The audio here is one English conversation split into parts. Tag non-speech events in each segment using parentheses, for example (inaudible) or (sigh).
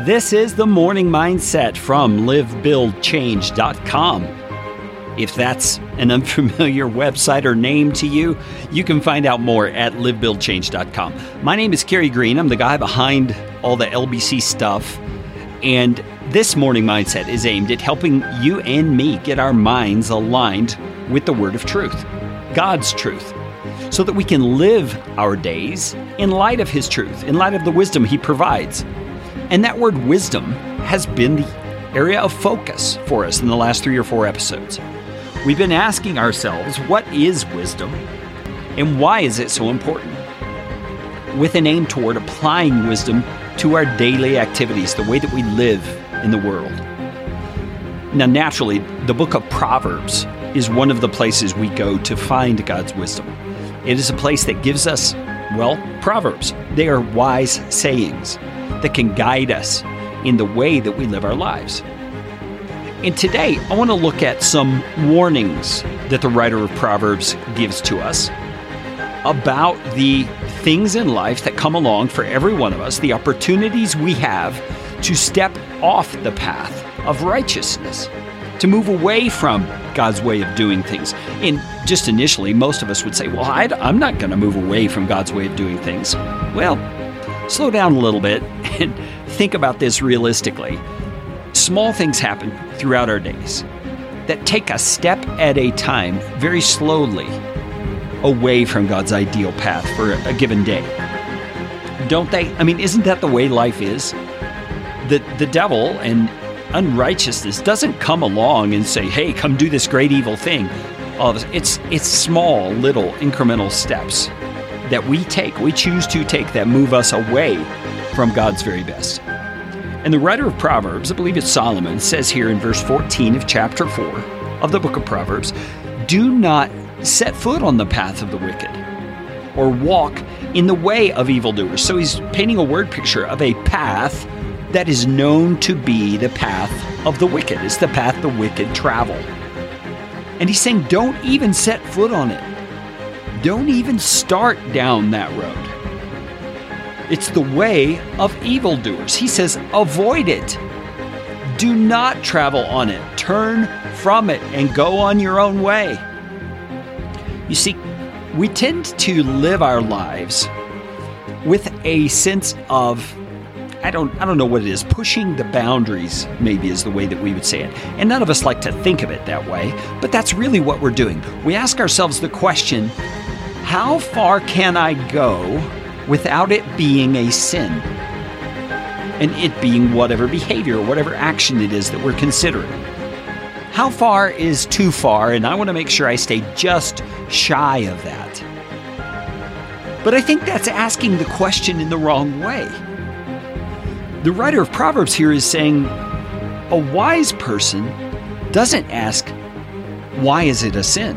This is the morning mindset from livebuildchange.com. If that's an (laughs) unfamiliar website or name to you, you can find out more at livebuildchange.com. My name is Carey Green. I'm the guy behind all the LBC stuff. And this morning mindset is aimed at helping you and me get our minds aligned with the word of truth, God's truth, so that we can live our days in light of His truth, in light of the wisdom He provides. And that word wisdom has been the area of focus for us in the last three or four episodes. We've been asking ourselves, what is wisdom and why is it so important? With an aim toward applying wisdom to our daily activities, the way that we live in the world. Now, naturally, the book of Proverbs is one of the places we go to find God's wisdom. It is a place that gives us, well, Proverbs. They are wise sayings that can guide us in the way that we live our lives. And today, I want to look at some warnings that the writer of Proverbs gives to us about the things in life that come along for every one of us, the opportunities we have to step off the path of righteousness, to move away from God's way of doing things. And just initially, most of us would say, Well, i am not going to move away from God's way of doing things. Well, slow down a little bit (laughs) and think about this realistically. Small things happen throughout our days that take a step at a time, very slowly, away from God's ideal path for a given day. Don't they? I mean, isn't that the way life is? The, the devil and unrighteousness doesn't come along and say, hey, come do this great evil thing. It's, it's small, little, incremental steps that we take, we choose to take that move us away from God's very best. And the writer of Proverbs, I believe it's Solomon, says here in verse 14 of chapter 4 of the book of Proverbs do not set foot on the path of the wicked or walk in the way of evildoers. So he's painting a word picture of a path that is known to be the path of the wicked. It's the path the wicked travel. And he's saying, don't even set foot on it. Don't even start down that road. It's the way of evildoers. He says, avoid it. Do not travel on it. Turn from it and go on your own way. You see, we tend to live our lives with a sense of I don't I don't know what it is. Pushing the boundaries maybe is the way that we would say it. And none of us like to think of it that way, but that's really what we're doing. We ask ourselves the question, how far can I go without it being a sin? And it being whatever behavior, or whatever action it is that we're considering. How far is too far? And I want to make sure I stay just shy of that. But I think that's asking the question in the wrong way. The writer of Proverbs here is saying a wise person doesn't ask, why is it a sin?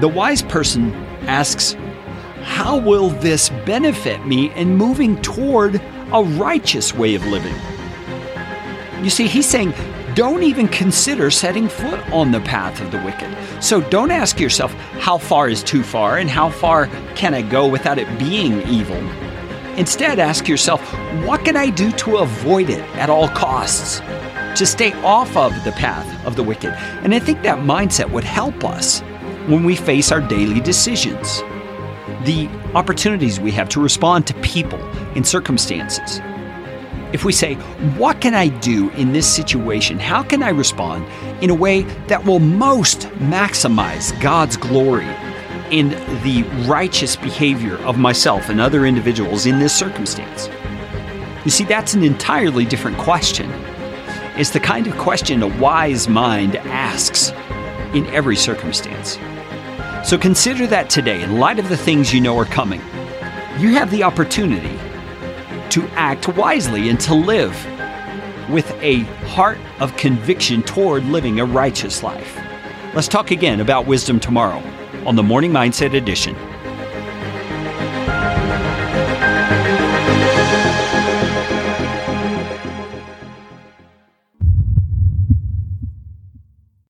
The wise person asks, How will this benefit me in moving toward a righteous way of living? You see, he's saying, don't even consider setting foot on the path of the wicked. So don't ask yourself, how far is too far and how far can I go without it being evil? Instead, ask yourself, what can I do to avoid it at all costs? To stay off of the path of the wicked. And I think that mindset would help us when we face our daily decisions, the opportunities we have to respond to people and circumstances. If we say, What can I do in this situation? How can I respond in a way that will most maximize God's glory in the righteous behavior of myself and other individuals in this circumstance? You see, that's an entirely different question. It's the kind of question a wise mind asks in every circumstance. So consider that today, in light of the things you know are coming. You have the opportunity to act wisely and to live with a heart of conviction toward living a righteous life. Let's talk again about wisdom tomorrow on the Morning Mindset Edition